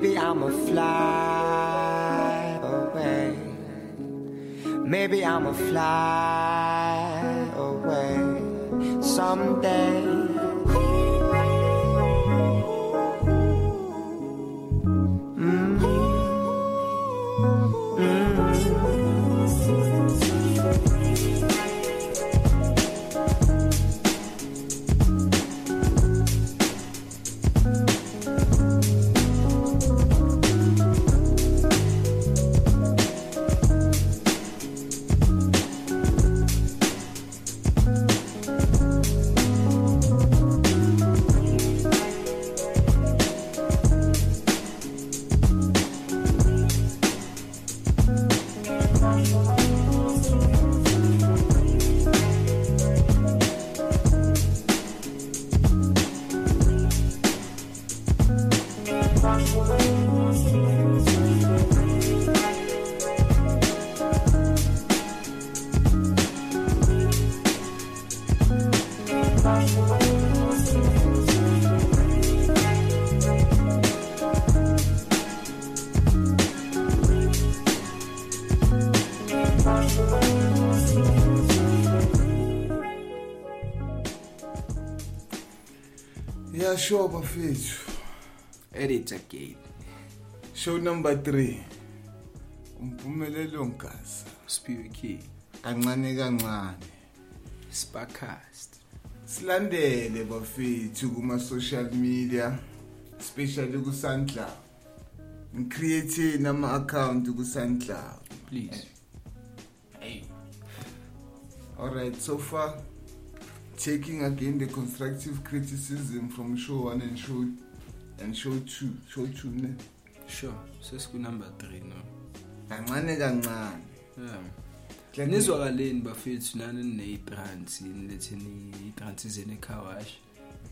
Maybe I'ma fly away. Maybe I'ma fly away someday. Sure, bafethu. Edit again. Show number 3. Umpumelelo ngasa. Spiwe key. Kancane kancane. Sparkcast. Silandele bafethu kuma social media, especially ku SoundCloud. Ngicreate nama account ku SoundCloud. Please. Hey. Alright, so far taking again the constructive criticism from show 1 and show and show 2. Show 2 ne. Sure. Sesiku number 3 no. Kancane kancane. Yeah. Nizwakaleni bafethu nani neyitrans niletheni itrans zene car wash.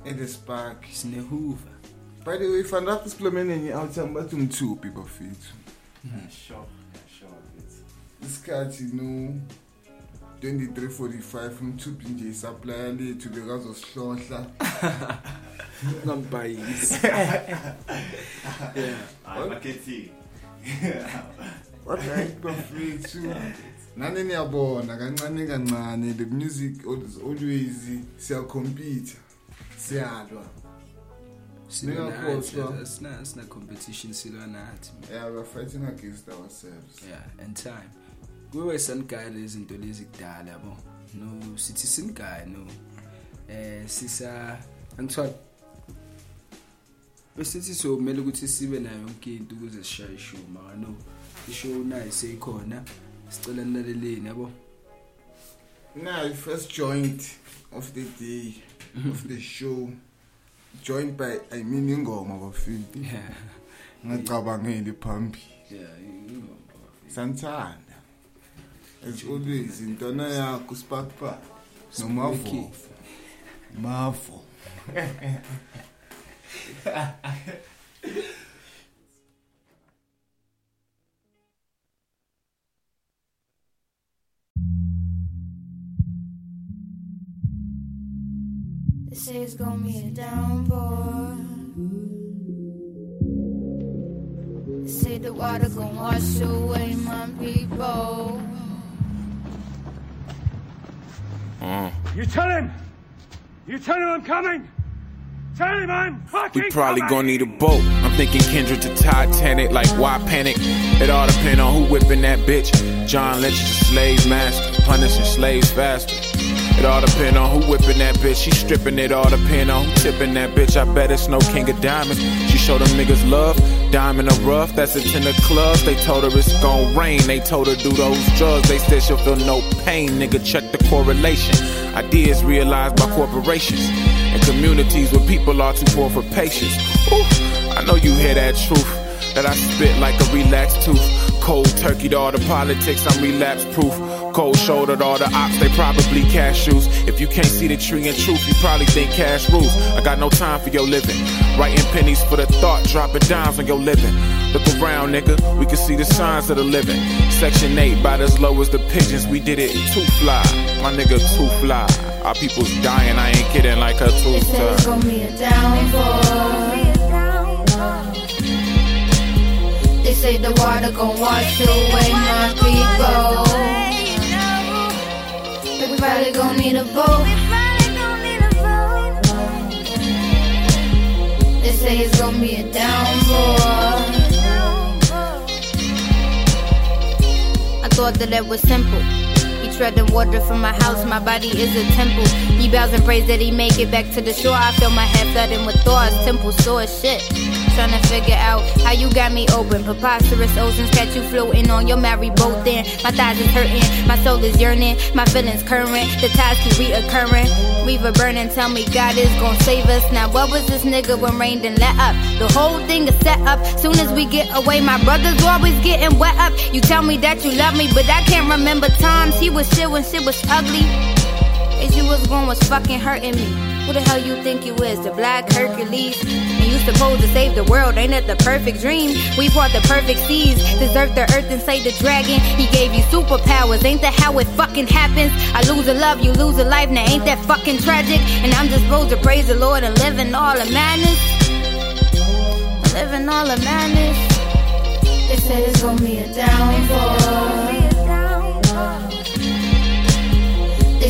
At the spark. Sine Hoover. By the way, fan rap siphilomene nye outside bathi umthupi bafethu. Sure, sure. It's Isikhathi no 2345 umthupi nje supplier lethu bekazosihlohla. Ngambhayisi. Yeah. I'm a kitty. What right bafethu? Nani niyabona kancane kancane the music is always siya compete. Siyalwa. Ningakhohlwa. Sina sina competition silwa nathi. Yeah, we're fighting against ourselves. Yeah, and time. Kuwe sanigaya izinto lezi kudala yabo. No sithi sinigaya no. Eh sisa angithiwa besithi so kumele ukuthi sibe nayo yonke into ukuze sishaye ishow maka no. Ishow nayo seyikhona sicela nilaleleni yabo. Now, first joint of the day of the show. Joined by I mean ingoma bafethu. yeah. Ngacabangeli phambili. Yeah ingoma santhanda as always intwana yakho sparkpa nomavo mavo They say it's gonna be a downpour. Say the water gonna wash away my people. You tell him! You tell him I'm coming! Tell him I'm fucking We probably coming! gonna need a boat. I'm thinking Kendrick to Titanic, like why panic? It all depend on who whipping that bitch. John Lynch is a slave master, punishing slaves faster. It all depend on who whipping that bitch. She stripping it all depend on who tipping that bitch. I bet it's no king of diamonds. She showed them niggas love. Diamond or rough, that's a ten of clubs. They told her it's gon' rain. They told her do those drugs. They said she'll feel no pain. Nigga, check the correlation. Ideas realized by corporations and communities where people are too poor for patience. Ooh, I know you hear that truth. That I spit like a relaxed tooth. Cold turkey to all the politics, I'm relapse proof. Cold shouldered all the ops, they probably cashews. If you can't see the tree in truth, you probably think cash rules. I got no time for your living. Writing pennies for the thought, dropping dimes on your living. Look around, nigga, we can see the signs of the living. Section 8, about as low as the pigeons, we did it too fly. My nigga, too fly. Our people's dying, I ain't kidding, like a They tooth say it's gonna be a downpour. say the water gon' wash away my people. We probably gon' need a boat. They say it's gon' be a downpour. I thought that it was simple. He treading water from my house, my body is a temple. He bows and prays that he make it back to the shore. I feel my head flooding with thoughts, temple sore shit. Trying to figure out how you got me open. Preposterous oceans catch you floating on your married boat. Then my thighs is hurting, my soul is yearning, my feelings current. The ties keep reoccurring. Weaver burning, tell me God is gonna save us. Now what was this nigga when rain didn't let up? The whole thing is set up. Soon as we get away, my brother's always getting wet up. You tell me that you love me, but I can't remember times he was shit when shit was ugly. As you was going was fucking hurting me. Who the hell you think you is? The black Hercules? And you supposed to save the world, ain't that the perfect dream? We brought the perfect seas, deserve the earth and slay the dragon. He gave you superpowers, ain't that how it fucking happens? I lose a love, you lose a life, now ain't that fucking tragic? And I'm just supposed to praise the Lord and live in all the madness. Live in all the madness. They said it's gonna be a downpour.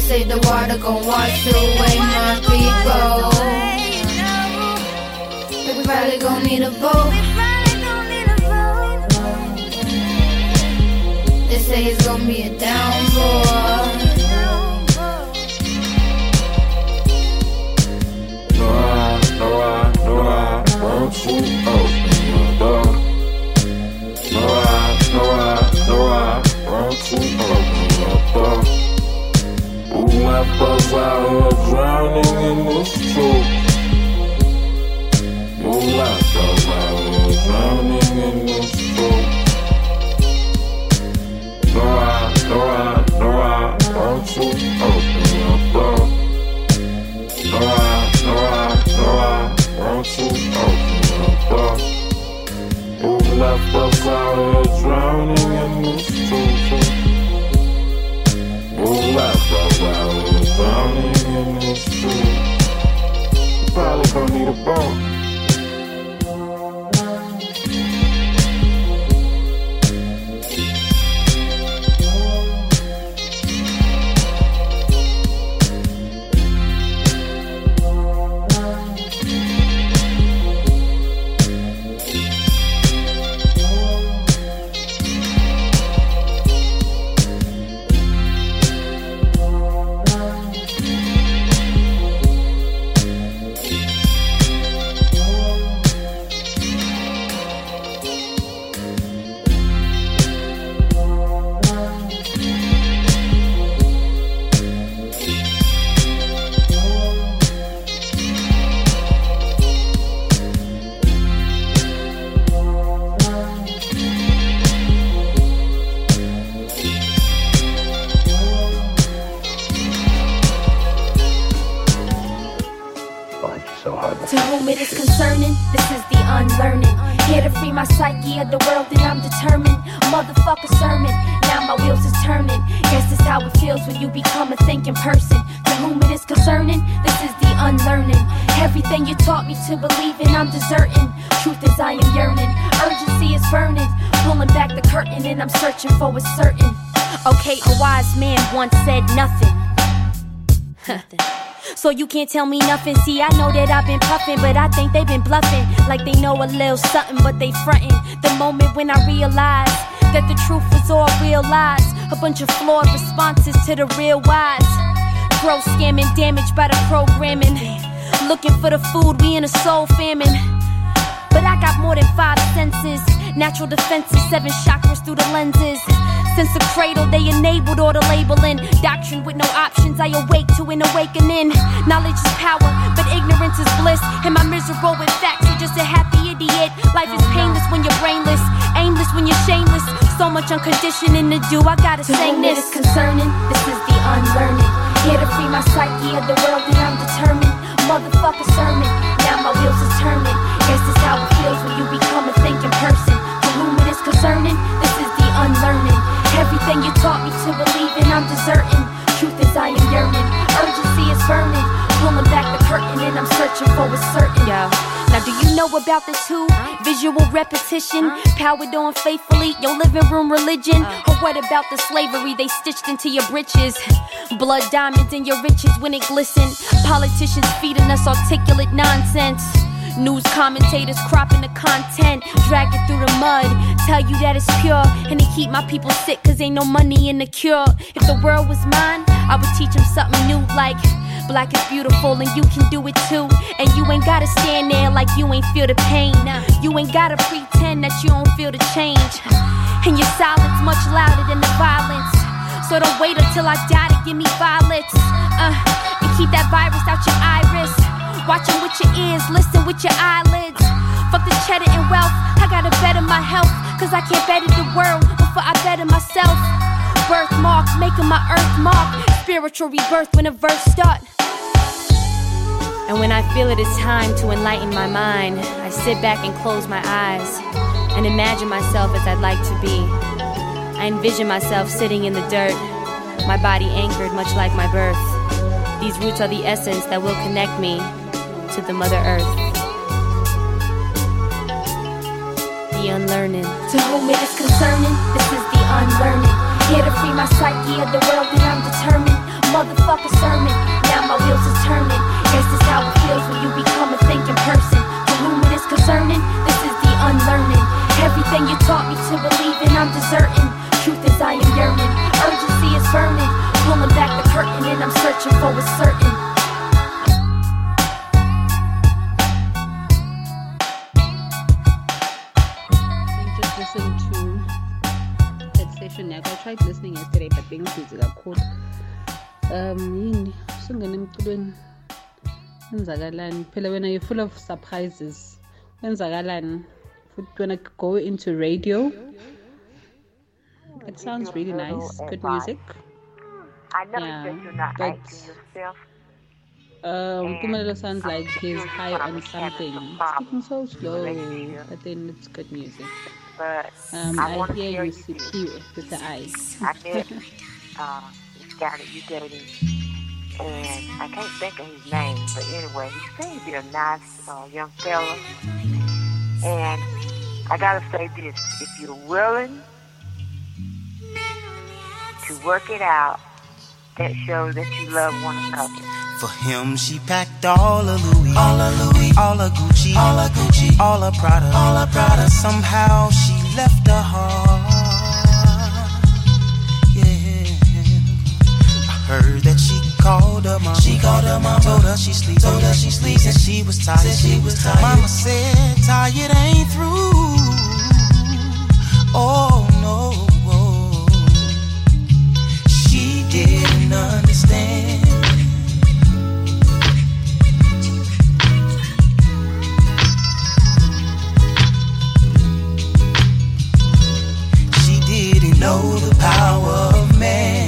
Say the water gon' wash away my people. We probably gon' need a boat. They say it's gon' be a downpour. No, I, no, I, no, I want to open your door. No, I, no. Thoughts out here drowning in. Ooh, my thoughts out here drowning in this truth. No, I, no, I, no, I want to open door. No, I, no, I, no, I want to open door. Who left out drowning you can't tell me nothing. See, I know that I've been puffing, but I think they've been bluffing. Like they know a little something, but they frontin'. The moment when I realized that the truth was all real lies. A bunch of flawed responses to the real wise. Grow scamming, damaged by the programming. Looking for the food, we in a soul famine. But I got more than five senses. Natural defenses, seven chakras through the lenses. Since the cradle, they enabled all the labeling. Doctrine with no options, I awake to an awakening. Knowledge is power, but ignorance is bliss. Am I miserable with facts or just a happy idiot? Life is painless when you're brainless, aimless when you're shameless. So much unconditioning to do, I gotta To sing whom it this. is concerning, this is the unlearning. Here to free my psyche of the world, and I'm determined. Motherfucker sermon, now my wheels is turning. Guess it's how it feels when you become a thinking person. To whom it is concerning, this is the unlearning. Everything you taught me to believe in, I'm deserting. Truth is, I am yearning. Urgency is burning. Pulling back the curtain, and I'm searching for a certain. Yo. Now, do you know about the two? Visual repetition, powered on faithfully, your living room religion. Uh. Or what about the slavery they stitched into your breeches? Blood diamonds in your riches when it glisten. Politicians feeding us articulate nonsense. News commentators cropping the content, drag it through the mud, tell you that it's pure, and they keep my people sick cause ain't no money in the cure. If the world was mine, I would teach them something new like black is beautiful and you can do it too. And you ain't gotta stand there like you ain't feel the pain. You ain't gotta pretend that you don't feel the change. And your silence much louder than the violence. So don't wait until I die to give me violets. Uh, and keep that virus out your iris. Watching with your ears, listen with your eyelids. Fuck the cheddar and wealth. I gotta better my health. Cause I can't better the world before I better myself. Birthmark, making my earth mark. Spiritual rebirth when a verse start. And when I feel it is time to enlighten my mind, I sit back and close my eyes and imagine myself as I'd like to be. I envision myself sitting in the dirt, my body anchored much like my birth. These roots are the essence that will connect me to the Mother Earth. The unlearning. To whom it is concerning, this is the unlearning. Here to free my psyche of the world that I'm determined. Motherfucker sermon, now my wheels is turning. Guess this how it feels when you become a thinking person. To whom it is concerning, this is the unlearning. Everything you taught me to believe in, I'm deserting. Truth is I am yearning, urgency is burning. Pulling back the curtain and I'm searching for a certain. Um yini? Singena emculweni. Kwenzakalani phela wena you're full of surprises. Kwenzakalani futhi when I go into radio. It sounds really nice. good music. I never Yeah, but- um Kumalelo sounds like he's high on might be having something. Speaking so slow but then it's good music. But um I hear you you. CP with the eye I met this guy that you dating, and I can't think of his name, but anyway, he seems to be a nice uh, young fella. And I gotta say this: if you're willing to work it out, that shows that you love one another. For him, she packed all of Louis, all of Louis, all of Gucci, all of Gucci, all of Prada, all of Prada. Somehow she left her heart. Heard that she called her mama. She called her mama, told her she sleeps, told her she sleeps, and she was tired. Said she was tired. Mama said, tired ain't through. Oh no. She didn't understand. She didn't know the power of man.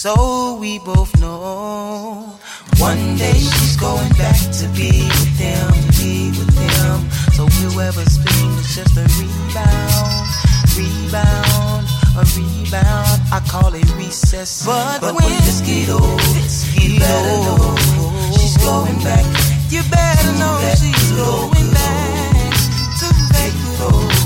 So we both know one day she's going back to be with them, be with them. So whoever's feeling is just a rebound, rebound, a rebound. I call it recess. But, when this get old, you better know she's going back. You better know she's going back to Vegas.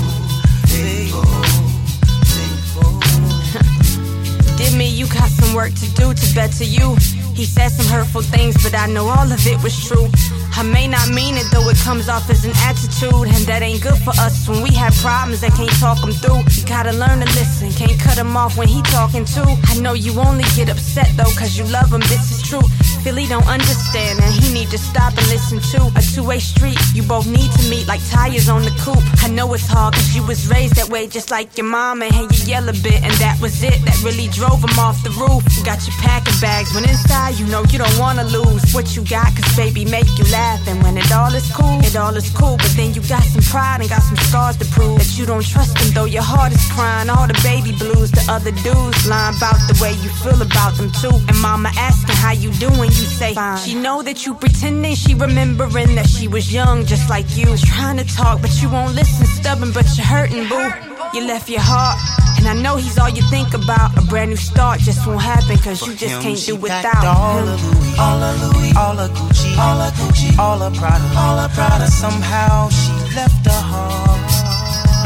Me, you got some work to do to better you. He said some hurtful things, but I know all of it was true. I may not mean it, though it comes off as an attitude, and that ain't good for us when we have problems and can't talk them through. You gotta learn to listen, can't cut him off when he talking too. I know you only get upset though, cause you love him, this is true. Philly don't understand, and he need to stop and listen to a two-way street. You both need to meet like tires on the coupe. I know it's hard, cause you was raised that way, just like your mom, and hey, you yell a bit, and that was it. That really drove him off the roof. You got your packing bags, when inside you know you don't wanna lose what you got, cause baby make you laugh. And when it all is cool, it all is cool. But then you got some pride and got some scars to prove that you don't trust him, though your heart is crying. All the baby blues, the other dudes lying about the way you feel about them too. And mama asking how you doing, you say fine. She know that you pretending she remembering that she was young just like you. Trying to talk, but you won't listen, stubborn, but you're hurting, boo. You left your heart And I know he's all you think about. A brand new start just won't happen, cause you just him, can't do without all him. of Louis, all of Louis, all of Gucci, all of Gucci, all of Prada, all of Prada. Somehow she left her heart.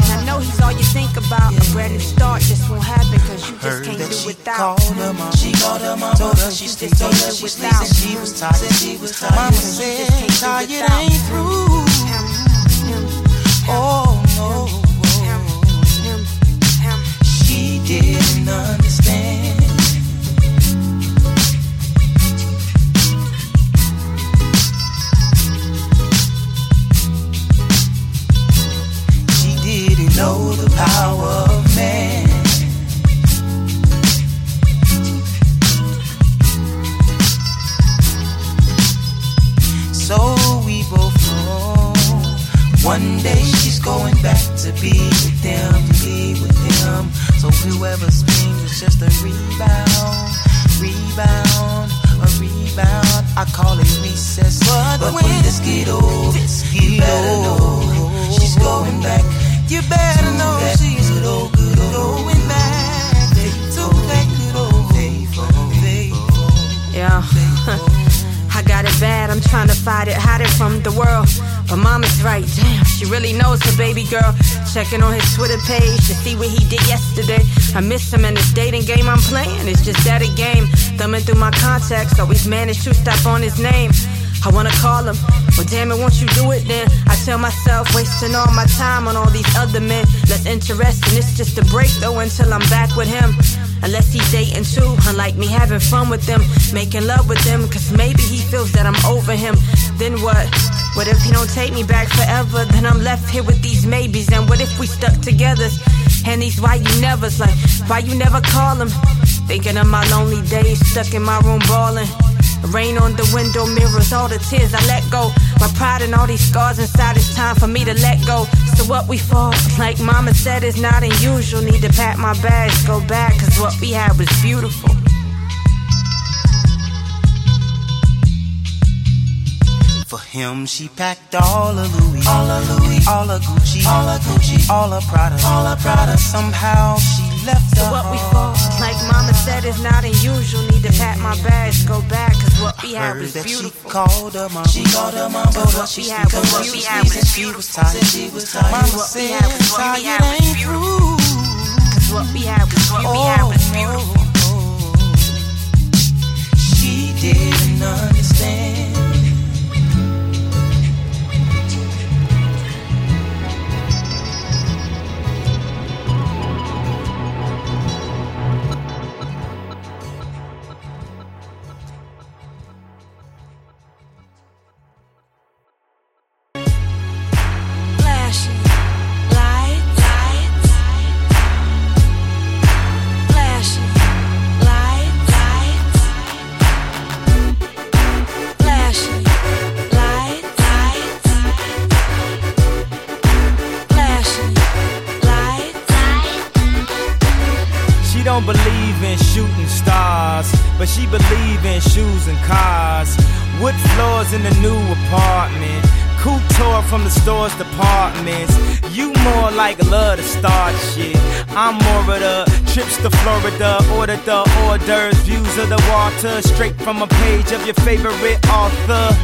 And I know he's all you think about. A brand new start just won't happen, cause just Heard can't that do she without called her mom. She called her mom. Told her she sleeps. Told her she sleeps. And she was tired. Said she was tired. Mama said tired ain't through. Oh no. She didn't understand. From the world. But mama's right, damn, she really knows her baby girl. Checking on his Twitter page to see what he did yesterday. I miss him in this dating game I'm playing, it's just that a game. Thumbing through my contacts, always managed to stop on his name. I wanna call him, well damn it, won't you do it then? I tell myself, wasting all my time on all these other men. Less interesting, it's just a break though until I'm back with him. Unless he's dating too, unlike me having fun with them, making love with them, cause maybe he feels that I'm over him. Then what? What if he don't take me back forever? Then I'm left here with these maybes. And what if we stuck together? And these why you never's like, why you never call him? Thinking of my lonely days, stuck in my room bawling. Rain on the window mirrors, all the tears I let go. My pride and all these scars inside, it's time for me to let go. So what we for, like mama said, is not unusual. Need to pack my bags, go back, cause what we had was beautiful. Him, she packed all of Louis, all of Louis, all of Gucci, all of Gucci, all of Prada, all of Prada. Somehow she left So what we for, like mama said, it's not unusual. Need to pack my bags, go back, cause what we had was that beautiful. she called her mom. She called her mom. Told her she we had was Told her she beautiful. was tired. She was tired. Mama What we said had was what we had was through. Cause what we had was what we had was beautiful. Oh, oh, oh. She didn't understand. To Florida, order the hors d'oeuvres, views of the water, straight from a page of your favorite author.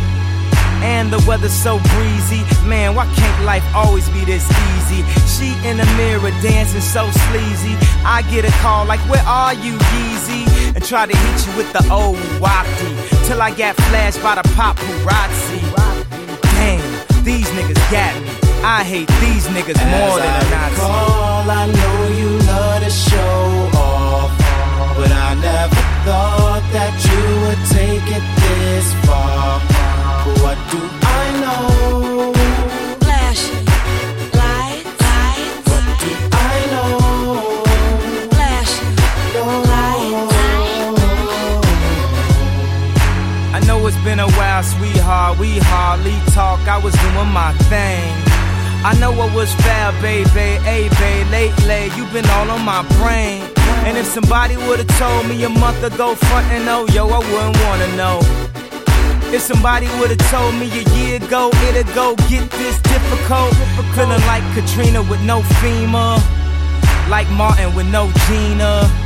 And the weather's so breezy. Man, why can't life always be this easy? She in the mirror dancing so sleazy. I get a call like, Where are you, Yeezy? And try to hit you with the old wapty. Till I got flashed by the paparazzi. Damn, these niggas got me. I hate these niggas more than a Nazi. Recall, I know you love to show off, but I never thought that you would take it this far. But what do I know? Flashing lights, What do I know? flashing I know it's been a while, sweetheart. We hardly talk. I was doing my thing. I know what was fair, baby. Hey, babe, lately you've been all on my brain. And if somebody would've told me a month ago, front and oh, yo, I wouldn't wanna know. If somebody would've told me a year ago, it'd go get this difficult. Feeling like Katrina with no FEMA. Like Martin with no Gina.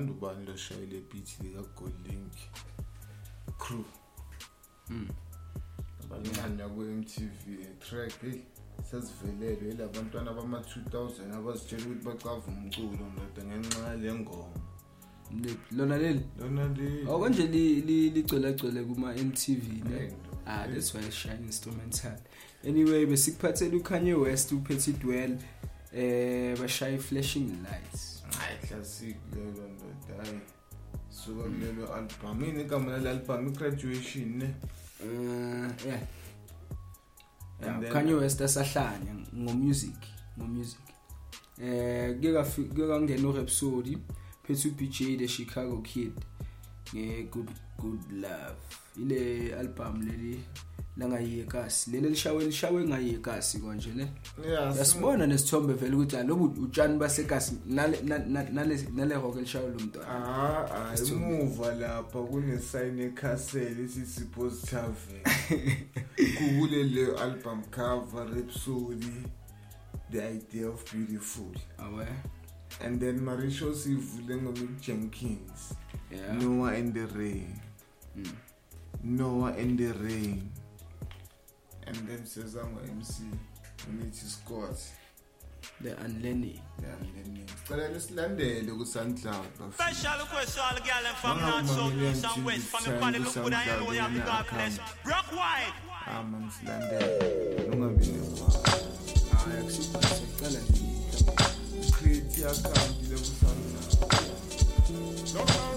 ngithanda ubani loshayela ibhithi likaGoldlink crew. Mm balinyanya ku-MTV track hey sesivelelwe yila bantwana bama-2000 abazitshela ukuthi bacava umculo ndoda ngenxa yale ngoma lona leli? Lona leli. Oh, Awu kanje ligcwelagcwele kuma-mtv ne? Ah that's why shaya instrumental. Anyway besikuphathele ukhanye west uphethe idwell um eh, bashaya i-flashing lights. Hayi classic lelo ndoda hayi. Suka kulelo album. Yini igama lelo album graduation ne? uh yeah And then- Kanye West asahlanya ngomusic ngomusic eh kuke kafi- kuke kangena uRhapsody phethe uBJ the Chicago Kid nge good good love ile album leli langayekasi leli lishawe lishawe ngayekasi konje ne Yeah. yasibona nesithombe vele ukuthi alobu utshani basekasi nale na- na- nale nale rock elishawe lo mntwana Ah, hayi emuva lapha kunesayini ekhasele esithi Positive. Kule le album cover Rhapsody The Idea of Beautiful. awe And then Marisho sivule ngoMick Jenkins. yeah Noah and the Rain. Mm. Noah and the Rain. And then seza ngo-MC Unity Scott. the unlearning Yeah, and then sicela silandele ku-SoundCloud. Special question, girl, and from north, south, Mama, east, and west. From Chili, your body, Sandy, look good, I know you have the God bless. Brock White. Ah man silandele. Ungabi nekwa. hayi akusiphathe qala nje create i-account le ku-SoundCloud. i-account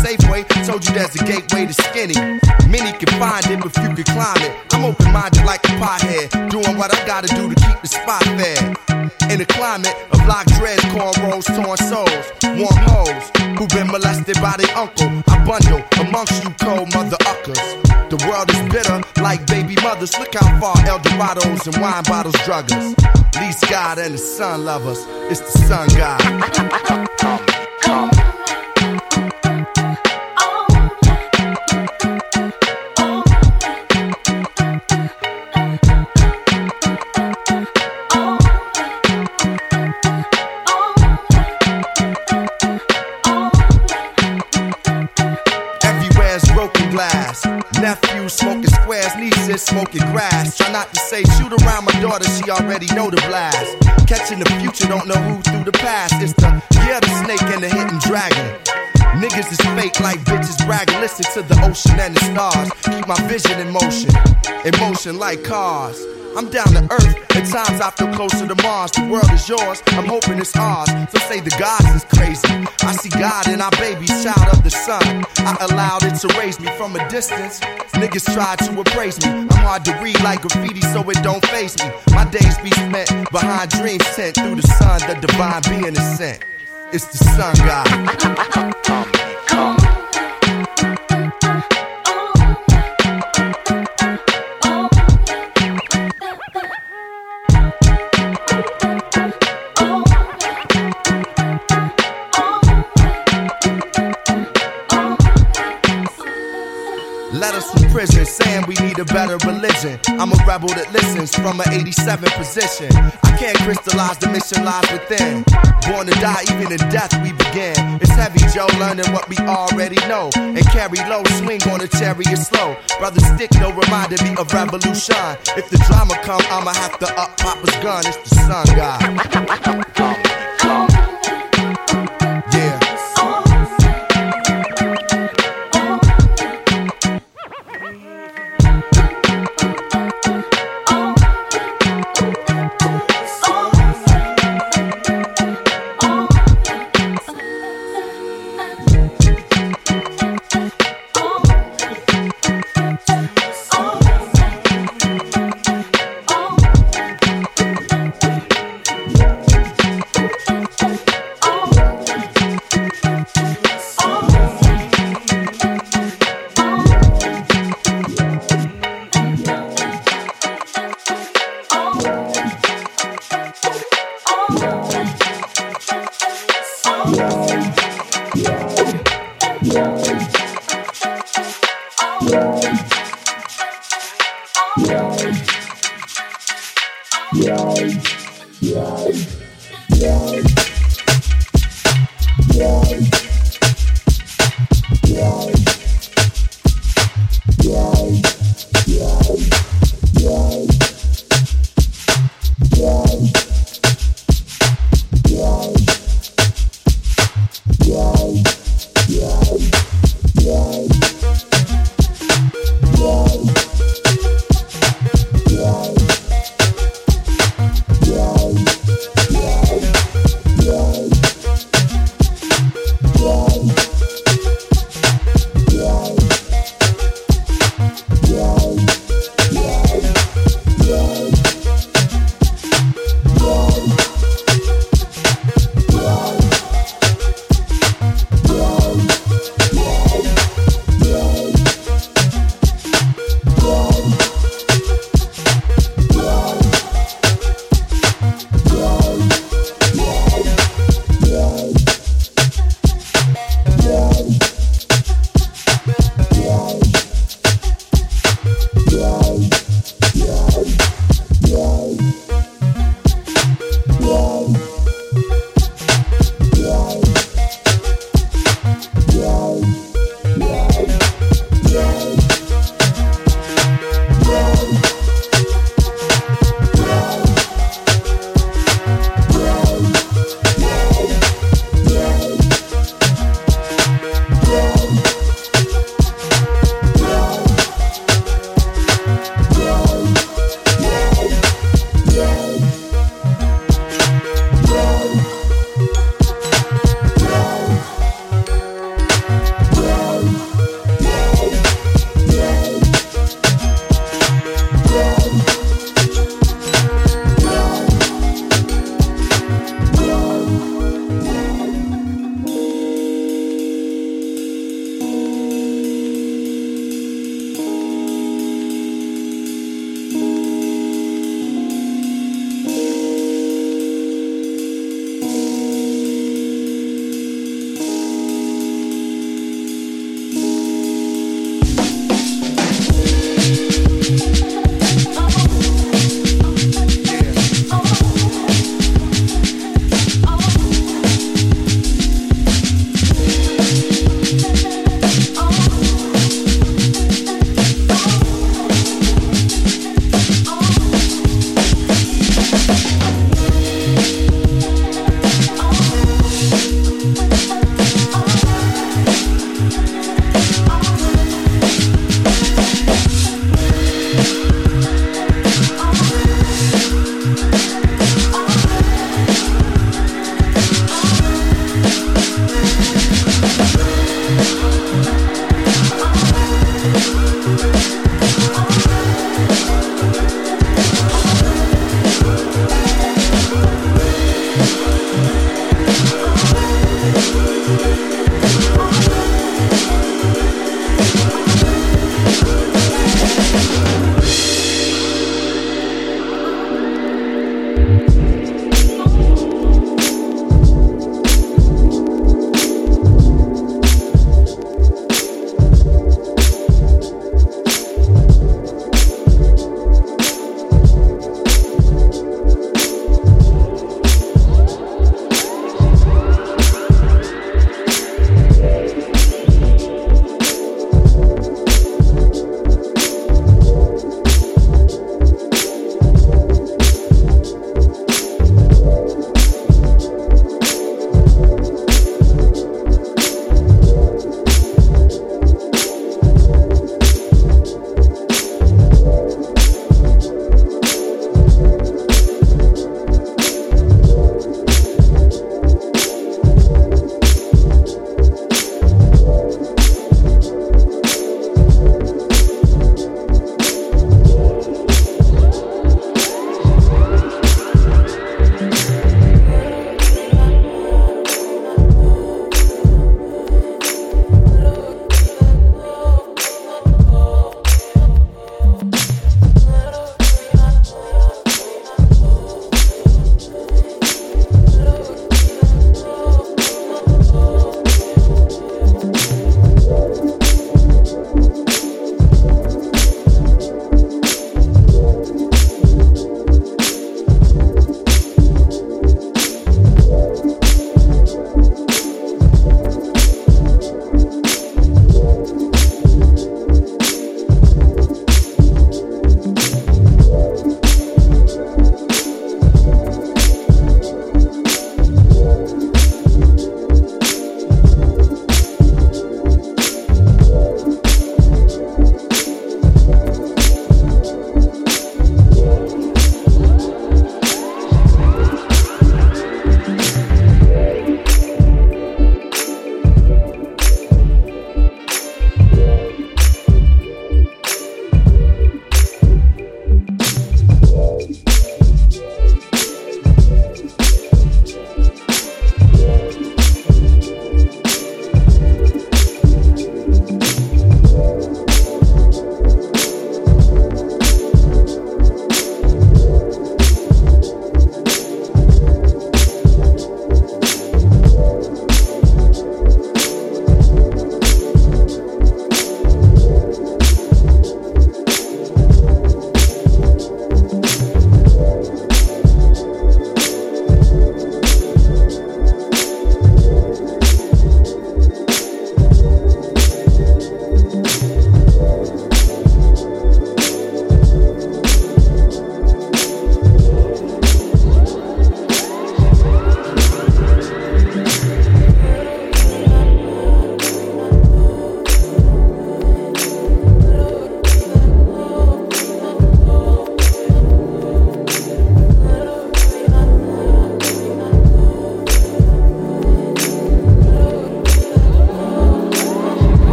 Try to take the safe way. Told you there's a gateway to skinny. Many can find it if you can climb it. I'm open minded like a pothead. Doing what I gotta do to keep the spot fair. In a climate of lock dreads, cornrows, torn souls, warm hoes who've been molested by their uncle. I bundle amongst you cold mother uckers. The world is bitter like baby mothers. Look how far Eldorados and wine bottles drug us. Least God and the sun lovers. It's the sun God. Come, come. Everywhere's smoking squares, nieces smoking grass. Try not to say shoot around my daughter, she already know the blast. Catching the future, don't know who through the past. It's the yeah, the snake and the hidden dragon. Niggas is fake like bitches bragging. Listen to the ocean and the stars. Keep my vision in motion, in motion like cars. I'm down to earth. At times I feel closer to Mars. The world is yours. I'm hoping it's ours. Some say the gods is crazy. I see God in our babies, child of the sun. I allowed it to raise me from a distance. Niggas try to appraise me. I'm hard to read like graffiti, so it don't face me. My days be spent behind dreams sent through the sun. The divine being is sent. It's the sun god. Prison saying we need a better religion. I'm a rebel that listens from an 87 position. I can't crystallize the mission lies within. Born to die, even in death we begin. It's heavy, Joe, learning what we already know. And carry low, swing on a chariot slow. Brother Stick, no reminded me of revolution. If the drama come, I'ma have to up Papa's gun. It's the sun god.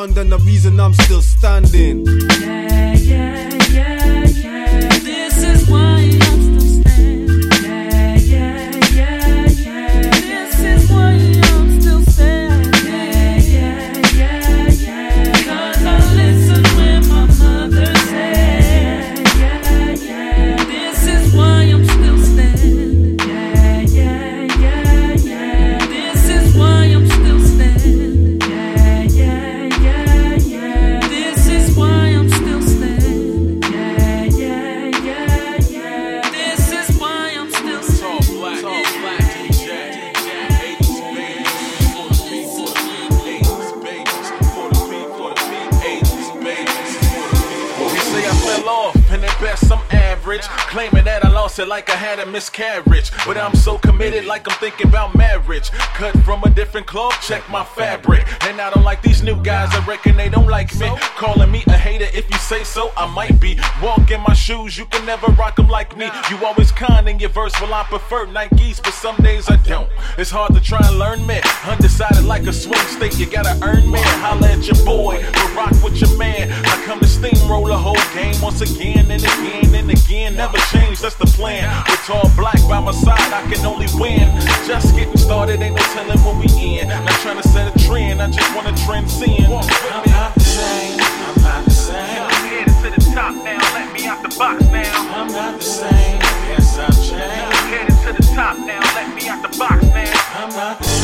Love is the reason I'm still standing. Miscarriage. But I'm so committed, like I'm thinking about marriage. Cut from a different cloth, check my fabric. And I don't like these new guys, I reckon they don't like me. Calling me a hater, if you say so, I might be. Walk in my shoes, you can never rock them like me. You always kind in your verse, well, I prefer Nikes, but some days I don't. It's hard to try and learn me. Undecided like a swing state, you gotta earn me. Holla at your boy, but rock with your man. I come to steamroll the whole game once again and again and again. Never change, that's the plan. With tall black by my side, I can only win. Just getting started, ain't no telling when we in. Not trying to set a trend, I just wanna transcend. I'm not the same, I'm not the same. I'm headed to the top now, let me out the box now. I'm not the same, yes I've changed. I'm headed to the top now, let me out the box now. I'm not the same,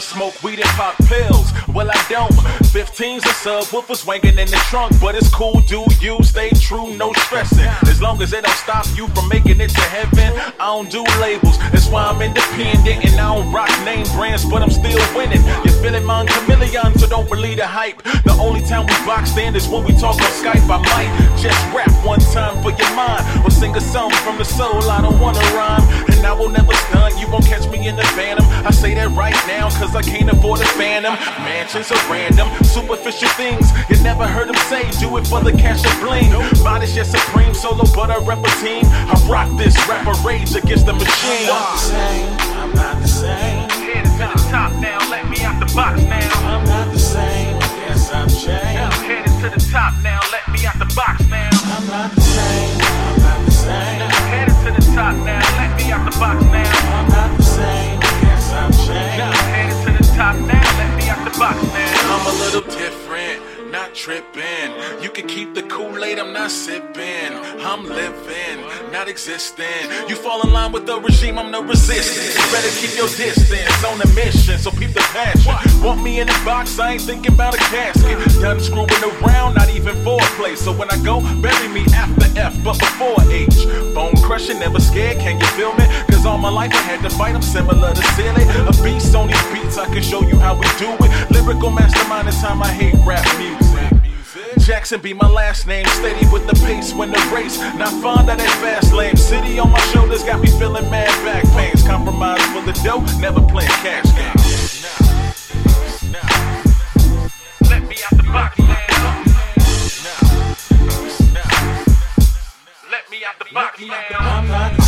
Smoke weed and pop pills. Well, I don't. 15's a subwoofer swinging in the trunk, but it's cool. Do you stay true? No stressing. As long as it don't stop you from making it to heaven, I don't do labels. That's why I'm independent and I don't rock name brands, but I'm still winning. You're feeling my chameleon, so don't believe the hype. The only time we box in is when we talk on Skype. I might just rap one time for your mind, or sing a song from the soul. I don't wanna rhyme, and I will never stunt. You won't catch me in the phantom. I say that right now, cause I can't afford a phantom. Mansions are random, superficial things. You never heard them say, do it for the cash and bling. Body's yet supreme, solo, but I rep a team. I rock this rapper rage against the machine. I'm not the same, I'm not the same. Headed to the top now, let me out the box now. I'm not the same, yes I've changed. I'm headed to the top now, let me out the box now. I'm not the same, I'm not the same. Headed to the top now, let me out the box now. Top now, let me out the box now. I'm a little different, tripping. You can keep the Kool-Aid, I'm not sipping. I'm living, not existing. You fall in line with the regime, I'm no resistance. Better keep your distance on a mission, so keep the passion. Want me in the box, I ain't thinking about a casket. Done screwing around, not even for a place. So when I go, bury me after F, but before H. Bone crushing, never scared, can you feel me? Cause all my life I had to fight, I'm similar to Celie. A beast on these beats, I can show you how we do it. Lyrical mastermind, it's time I hate rap music. Jackson be my last name, steady with the pace when the race. Not fond of that fast lane. City on my shoulders got me feeling mad back pains. Compromise for the dough, never playing cash games. Let me out the box now. Let me out the box now. I'm not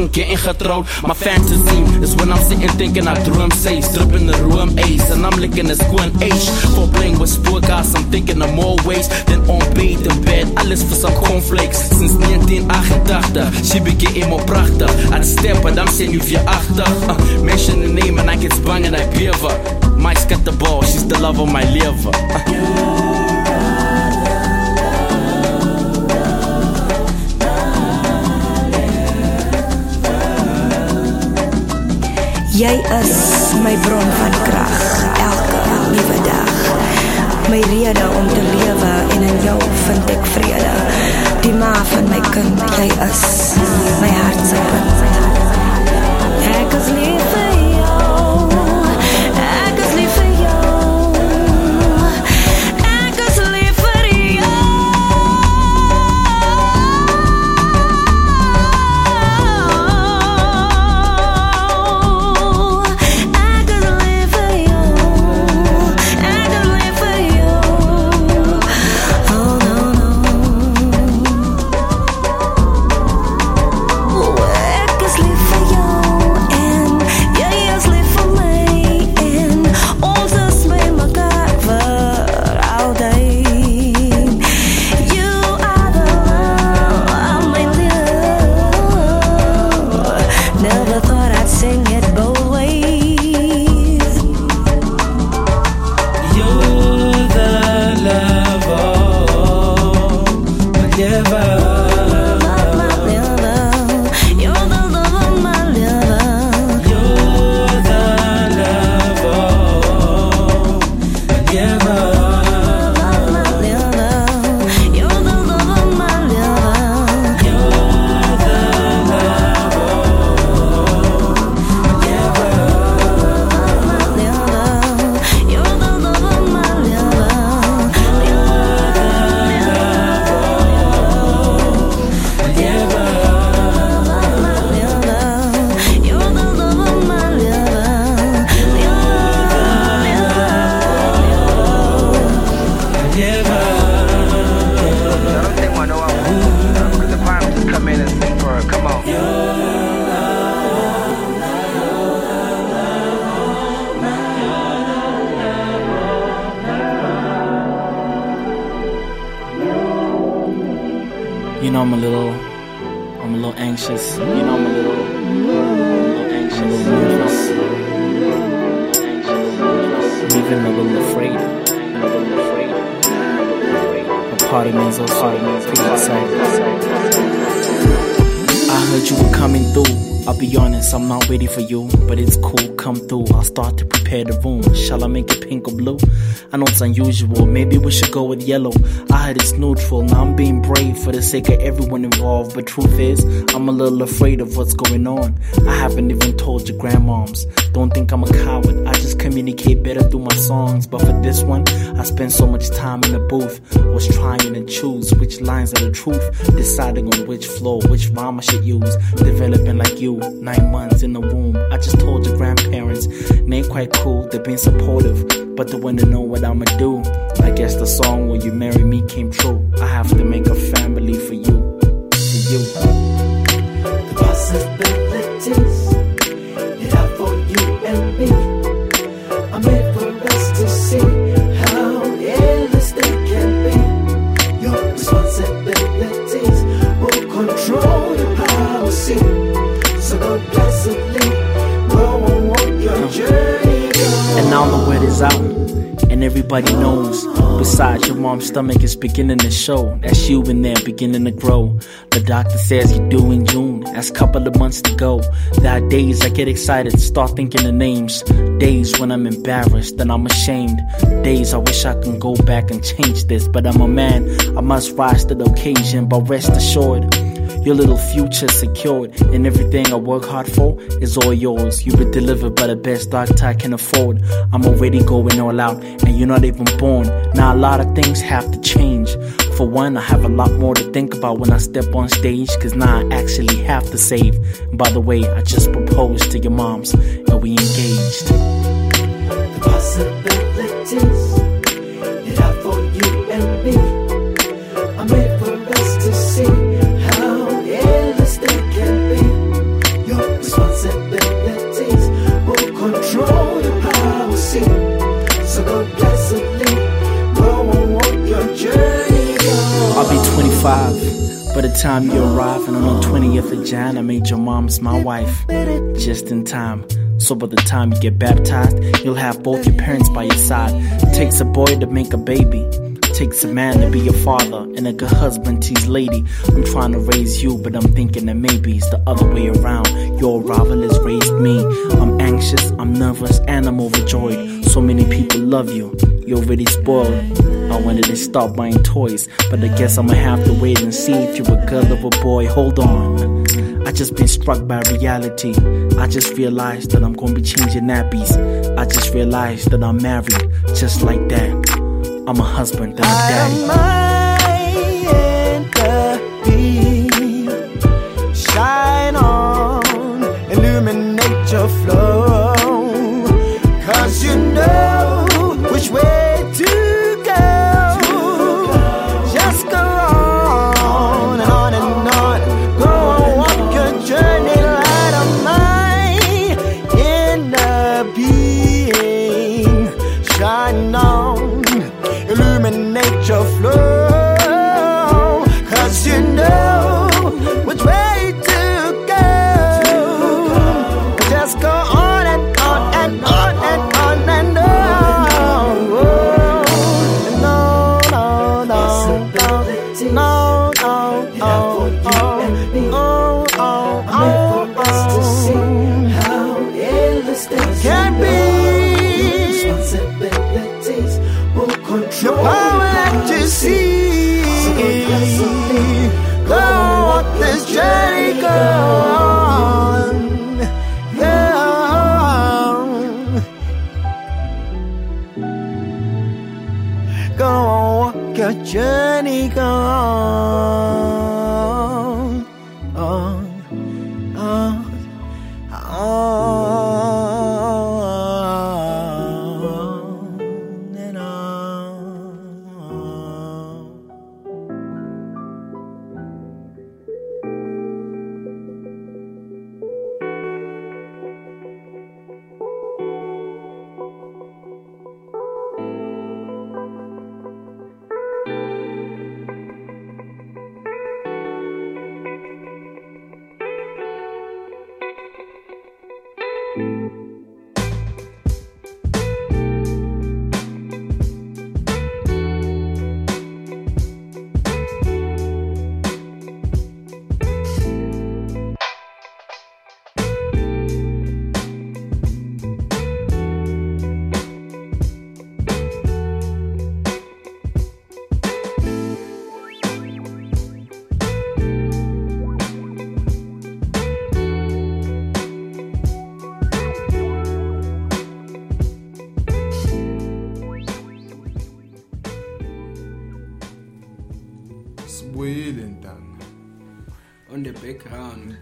fucking getting getrouwd. My fantasy is when I'm sitting thinking I drum safe. Dripping the room ace, and I'm licking a squint H. For playing with sport guys, I'm thinking of more ways than on bait and bed. Alles for some cornflakes since 1988. She be getting more prachtig. I'd step, but I'm saying you your achter. Uh, mention the name and I get bang and I beaver. Mike's got the ball, she's the love of my liver. Uh. Jy is my bron van krag elke nuwe dag. My rede om te lewe en in jou vind ek vrede. Die ma van my kind, jy is my hart se punt. Sake of everyone involved. But truth is, I'm a little afraid of what's going on. I haven't even told your grandmoms. Don't think I'm a coward, I just communicate better through my songs. But for this one, I spent so much time in the booth. I was trying to choose which lines are the truth, deciding on which flow, which rhyme I should use. Developing like you, nine months in the womb. I just told your grandparents, and they quite cool, they've been supportive. But they wanna know what I'ma do. I guess the song Will You Marry Me came true. Beginning to show. That's you in there beginning to grow. The doctor says you're due in June. That's a couple of months to go. There are days I get excited, start thinking of names. Days when I'm embarrassed and I'm ashamed. Days I wish I can go back and change this. But I'm a man, I must rise to the occasion. But rest assured, your little future secured, and everything I work hard for is all yours. You've been delivered by the best doctor I can afford. I'm already going all out, and you're not even born. Now, a lot of things have to change. For one, I have a lot more to think about when I step on stage, cause now I actually have to save. And by the way, I just proposed to your moms, and we engaged. The possibilities by the time you arrive, and on the 20th of Jan, I made your mom's my wife. Just in time. So by the time you get baptized, you'll have both your parents by your side. Takes a boy to make a baby. Takes a man to be your father and a good husband to his lady. I'm trying to raise you, but I'm thinking that maybe it's the other way around. Your arrival has raised me. I'm anxious, I'm nervous, and I'm overjoyed. So many people love you. You're already spoiled. I wanted to stop buying toys, but I guess I'ma have to wait and see if you're a girl or a boy. Hold on. I just been struck by reality. I just realized that I'm gonna be changing nappies. I just realized that I'm married, just like that. I'm a husband, then a daddy. Shine on, illuminate your flow.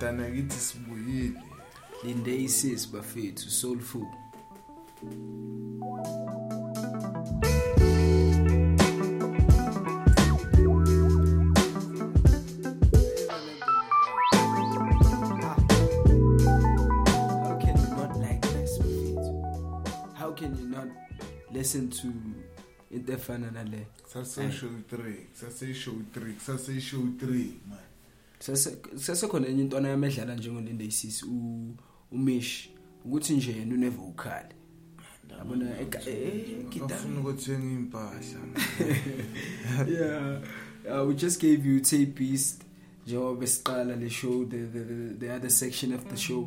Ntana kithi sibuyile linde isis bafethu soulful How can you not like this. How can you not listen to into efana nale? kusase show 3 kusase show 3 kusase show 3 man sesekhona enye intwana yami edlala njengolinde isisi u- umish ukuthi nje yena unevocal. Yabona ega- eh, gitara. afuna ukuthenga impahla yeah. Uh, we just gave you tape beast njengoba besiqala le show the, the, the, the other section of the show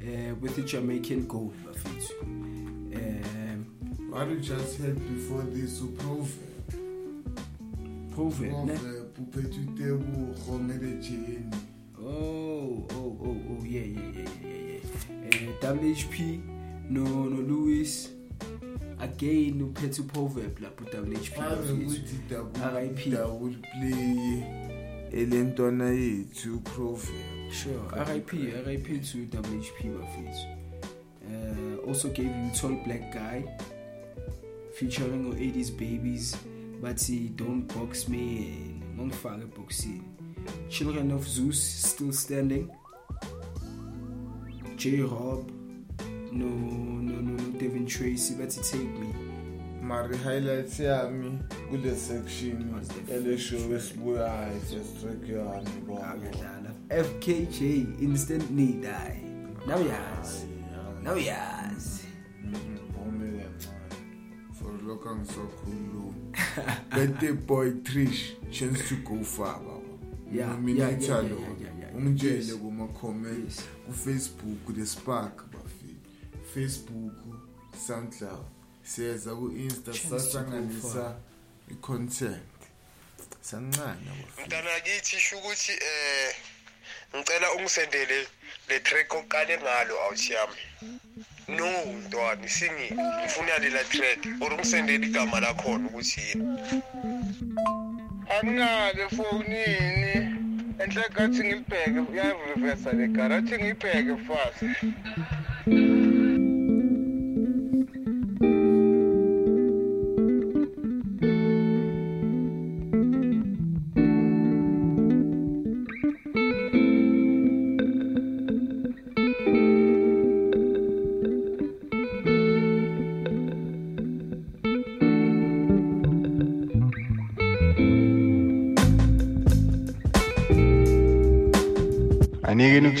uh, with the jamaican gold bafethu um what you just had before this uprove Proverb, ne? uphethe itebu khongele jeni oh oh oh oh yeah yeah yeah yeah yeah uh, WHP no no Louis. Again uphethe uproverb lapho WHP ukuthi RIP double play elentwana yethu uprove Sure, RIP, RIP to WHP bafethu. Uh, also gave you Tall Black Guy featuring o 80s babies. Bathi don't box me ngongifaka eboxini. Children of Zeus still standing. J Rob no no no no Devin Tracy bathi take me. mari highlights yami kule section ele show esibuyayo first track yami Akadlala. FKJ instant need die. Now yazi. Now yazi. Mm-hmm, For lokho angisakhuluma birthday boy trish chance to go far baba Yeah, nominate yeah, yeah, lo yeah, yeah, yeah. ungitshele Yes. kuma comments ku Facebook the spark bafi Facebook SoundCloud. Siyeza ku Insta Chance to go sasanganisa far. i content. Sancane mntana kithi sho ukuthi eh ngicela ungisendele le track oqale ngalo awuthiyami no ntwana singile ngifuna lela track or ungisendele igama lakhona ukuthi yini? Angingake fonini enhle kathi ngilibheke uyareversa le gara athi ngiyibheke fast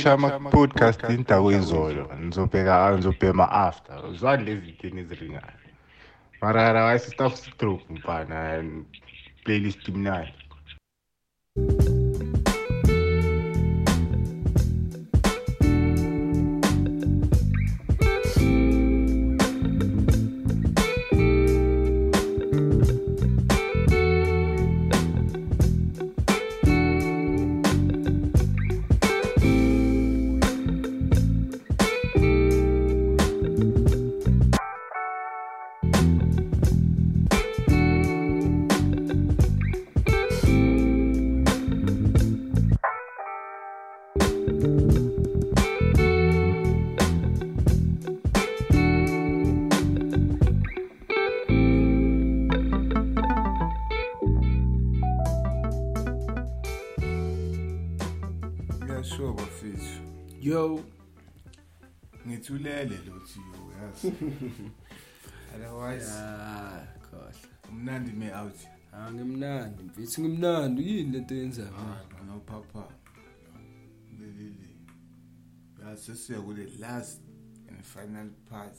ukushaya ama-podcast indawo izolo nizobheka nizobhema after. Zwani lezi thini eziringayo mara otherwise stuff stroke mfana playlist imnandi. Ngithulele lo thiyo yazi. Otherwise ah kahle. Umnandi me out. Ah ngimnandi mfethu ngimnandi. Yini lento yenzayo no papa. Belile. Yasesiya kule last and final part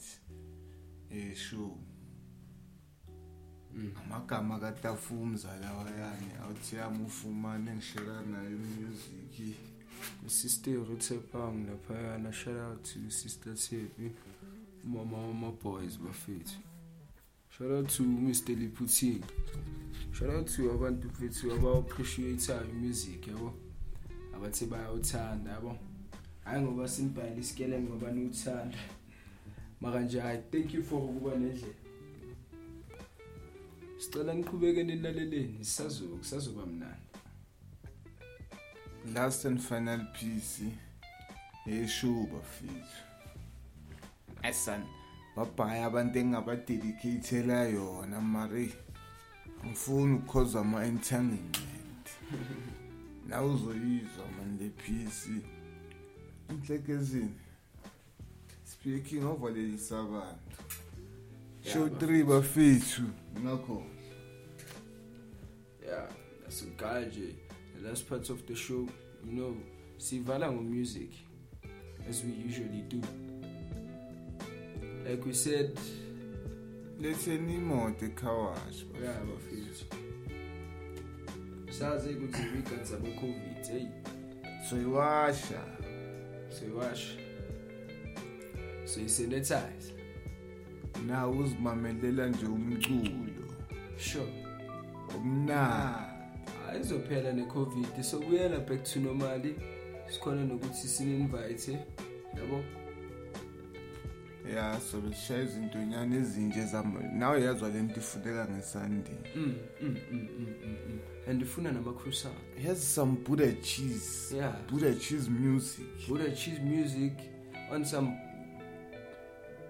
eshow amagama katafumza lawa yani awuthiyami ufumane ngishera nayo music sister Rutsepang laphayana shout out to sister Tepi mama wama boys bafethu. Shout out to Mr Liputin shout out to abantu bethu aba appreciate music yabo? Abathi bayawuthanda yabo? Hayi ngoba sinibhayile isikele ngoba niwuthanda. Maka nje i thank you for ukuba nendlela. Sicela niqhubeke nilaleleni sisazoba kusazoba mnandi. Last and final piece eshow bafethu asan babhaya abantu engabadedicatela yona mari. Ngifuna ukukhoza ama-entanglement na uzoyizwa man le piece. Inhlekezini speaking ovalelisa abantu. Show 3 bafethu. Ngakho. Yeah asiguy nje the last part of the show. You know sivala music as we usually do. Like we said let's anymore imoto ekhawash yeah bafethu sazi ukuthi weekend zabo covid eh? hey soyiwasha ah. soyiwasha soyisanitize na uzimamelela nje umculo. Sure. Omnandi ayizophela ne-covid sokubuyela back to normally sikhona nokuthi sine-invite yabo? Ya sobe sishaya izinto nyana ezinje zam nawe yazwa le nto ifuneka ngesandini Mm, mm, mm, mm, mm, mm. and ifuna nama-cruisan here's some buddha cheese. Yeah. buddha cheese music. Buddha cheese music on some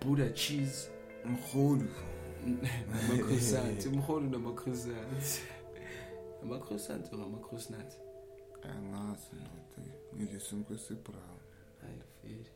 buddha cheese. Mrholu É uma croissant, ou uma croissant? É, não, senhor, tem. Me disse um que se prova. Ai, filho.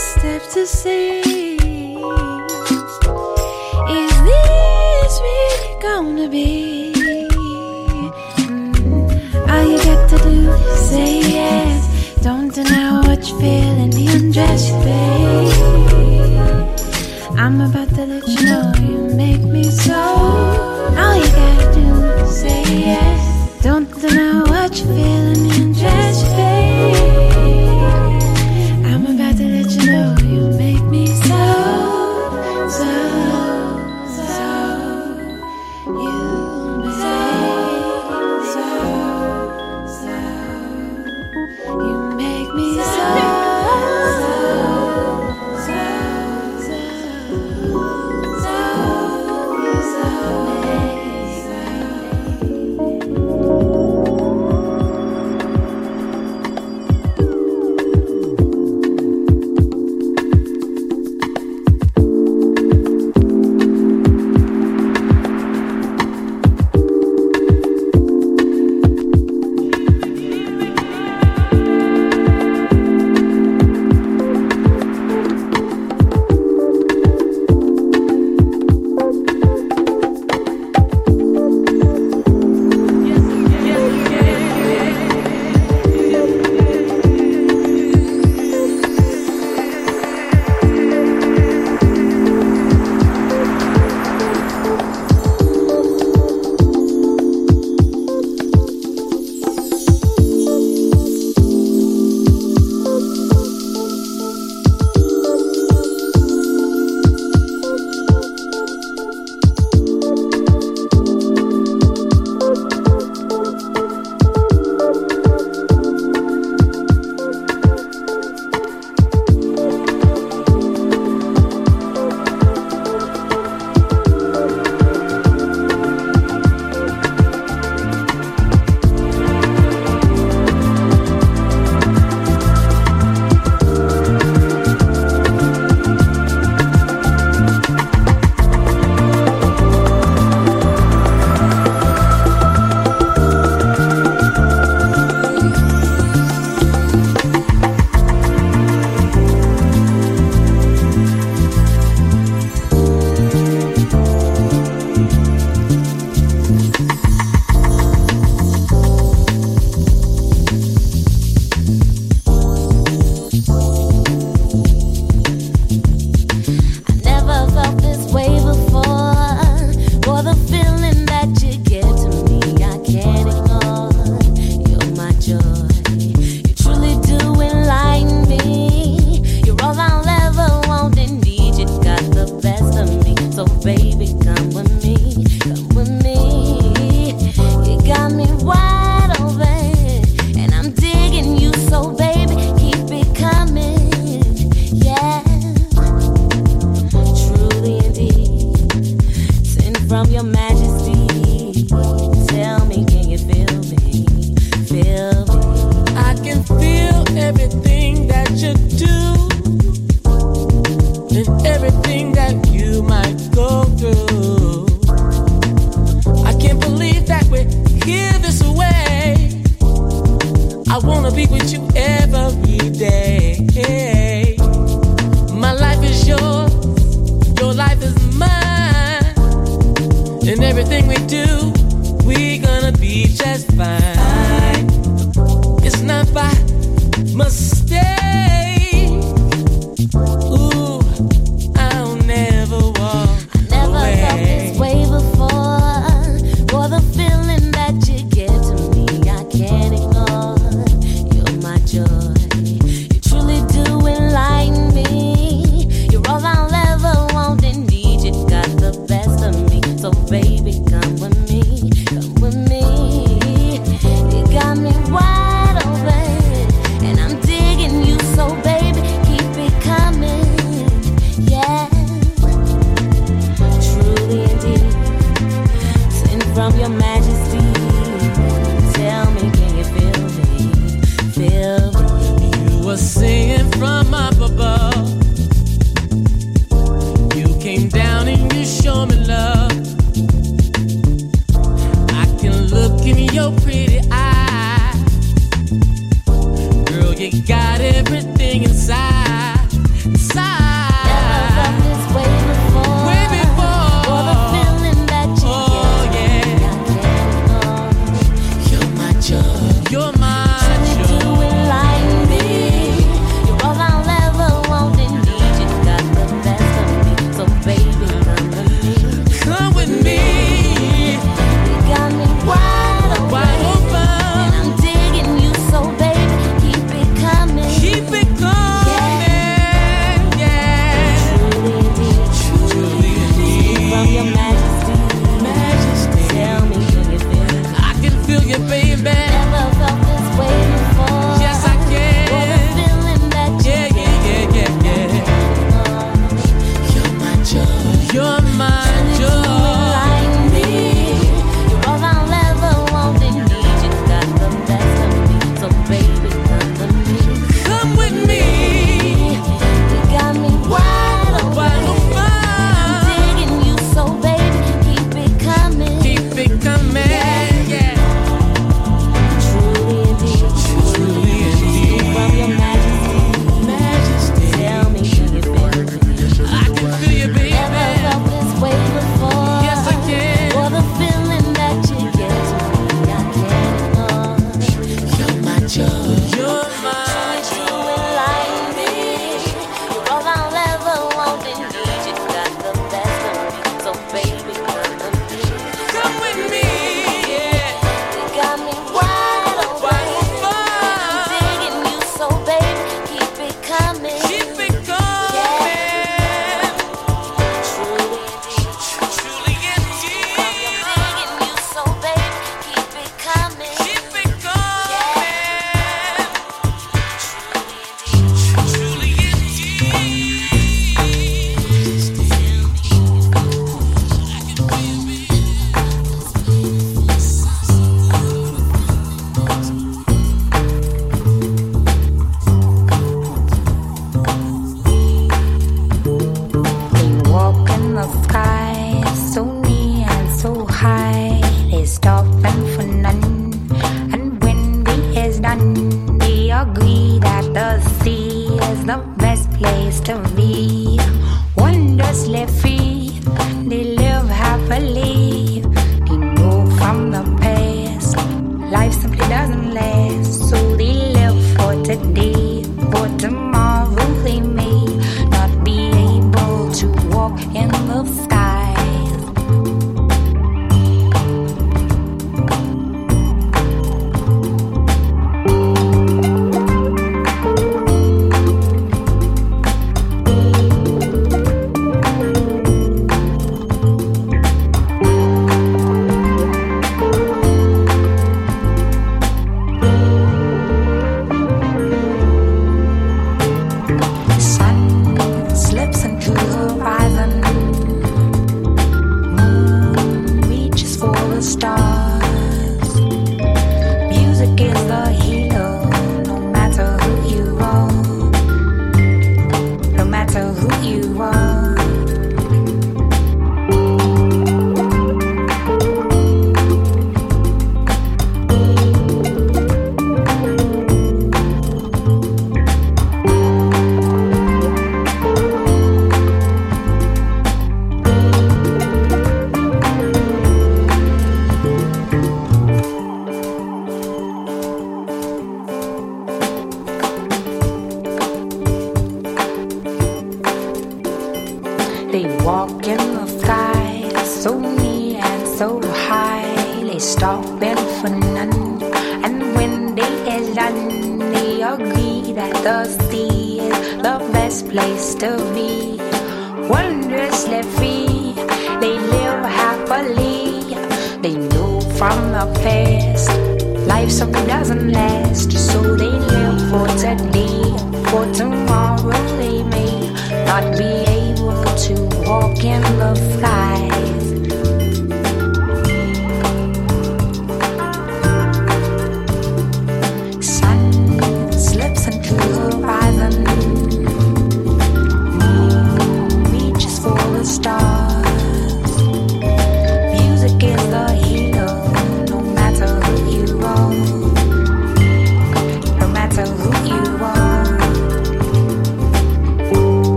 step to see Is this really gonna be? All you got to do is say yes Don't deny what you're feeling, Undress. undressed,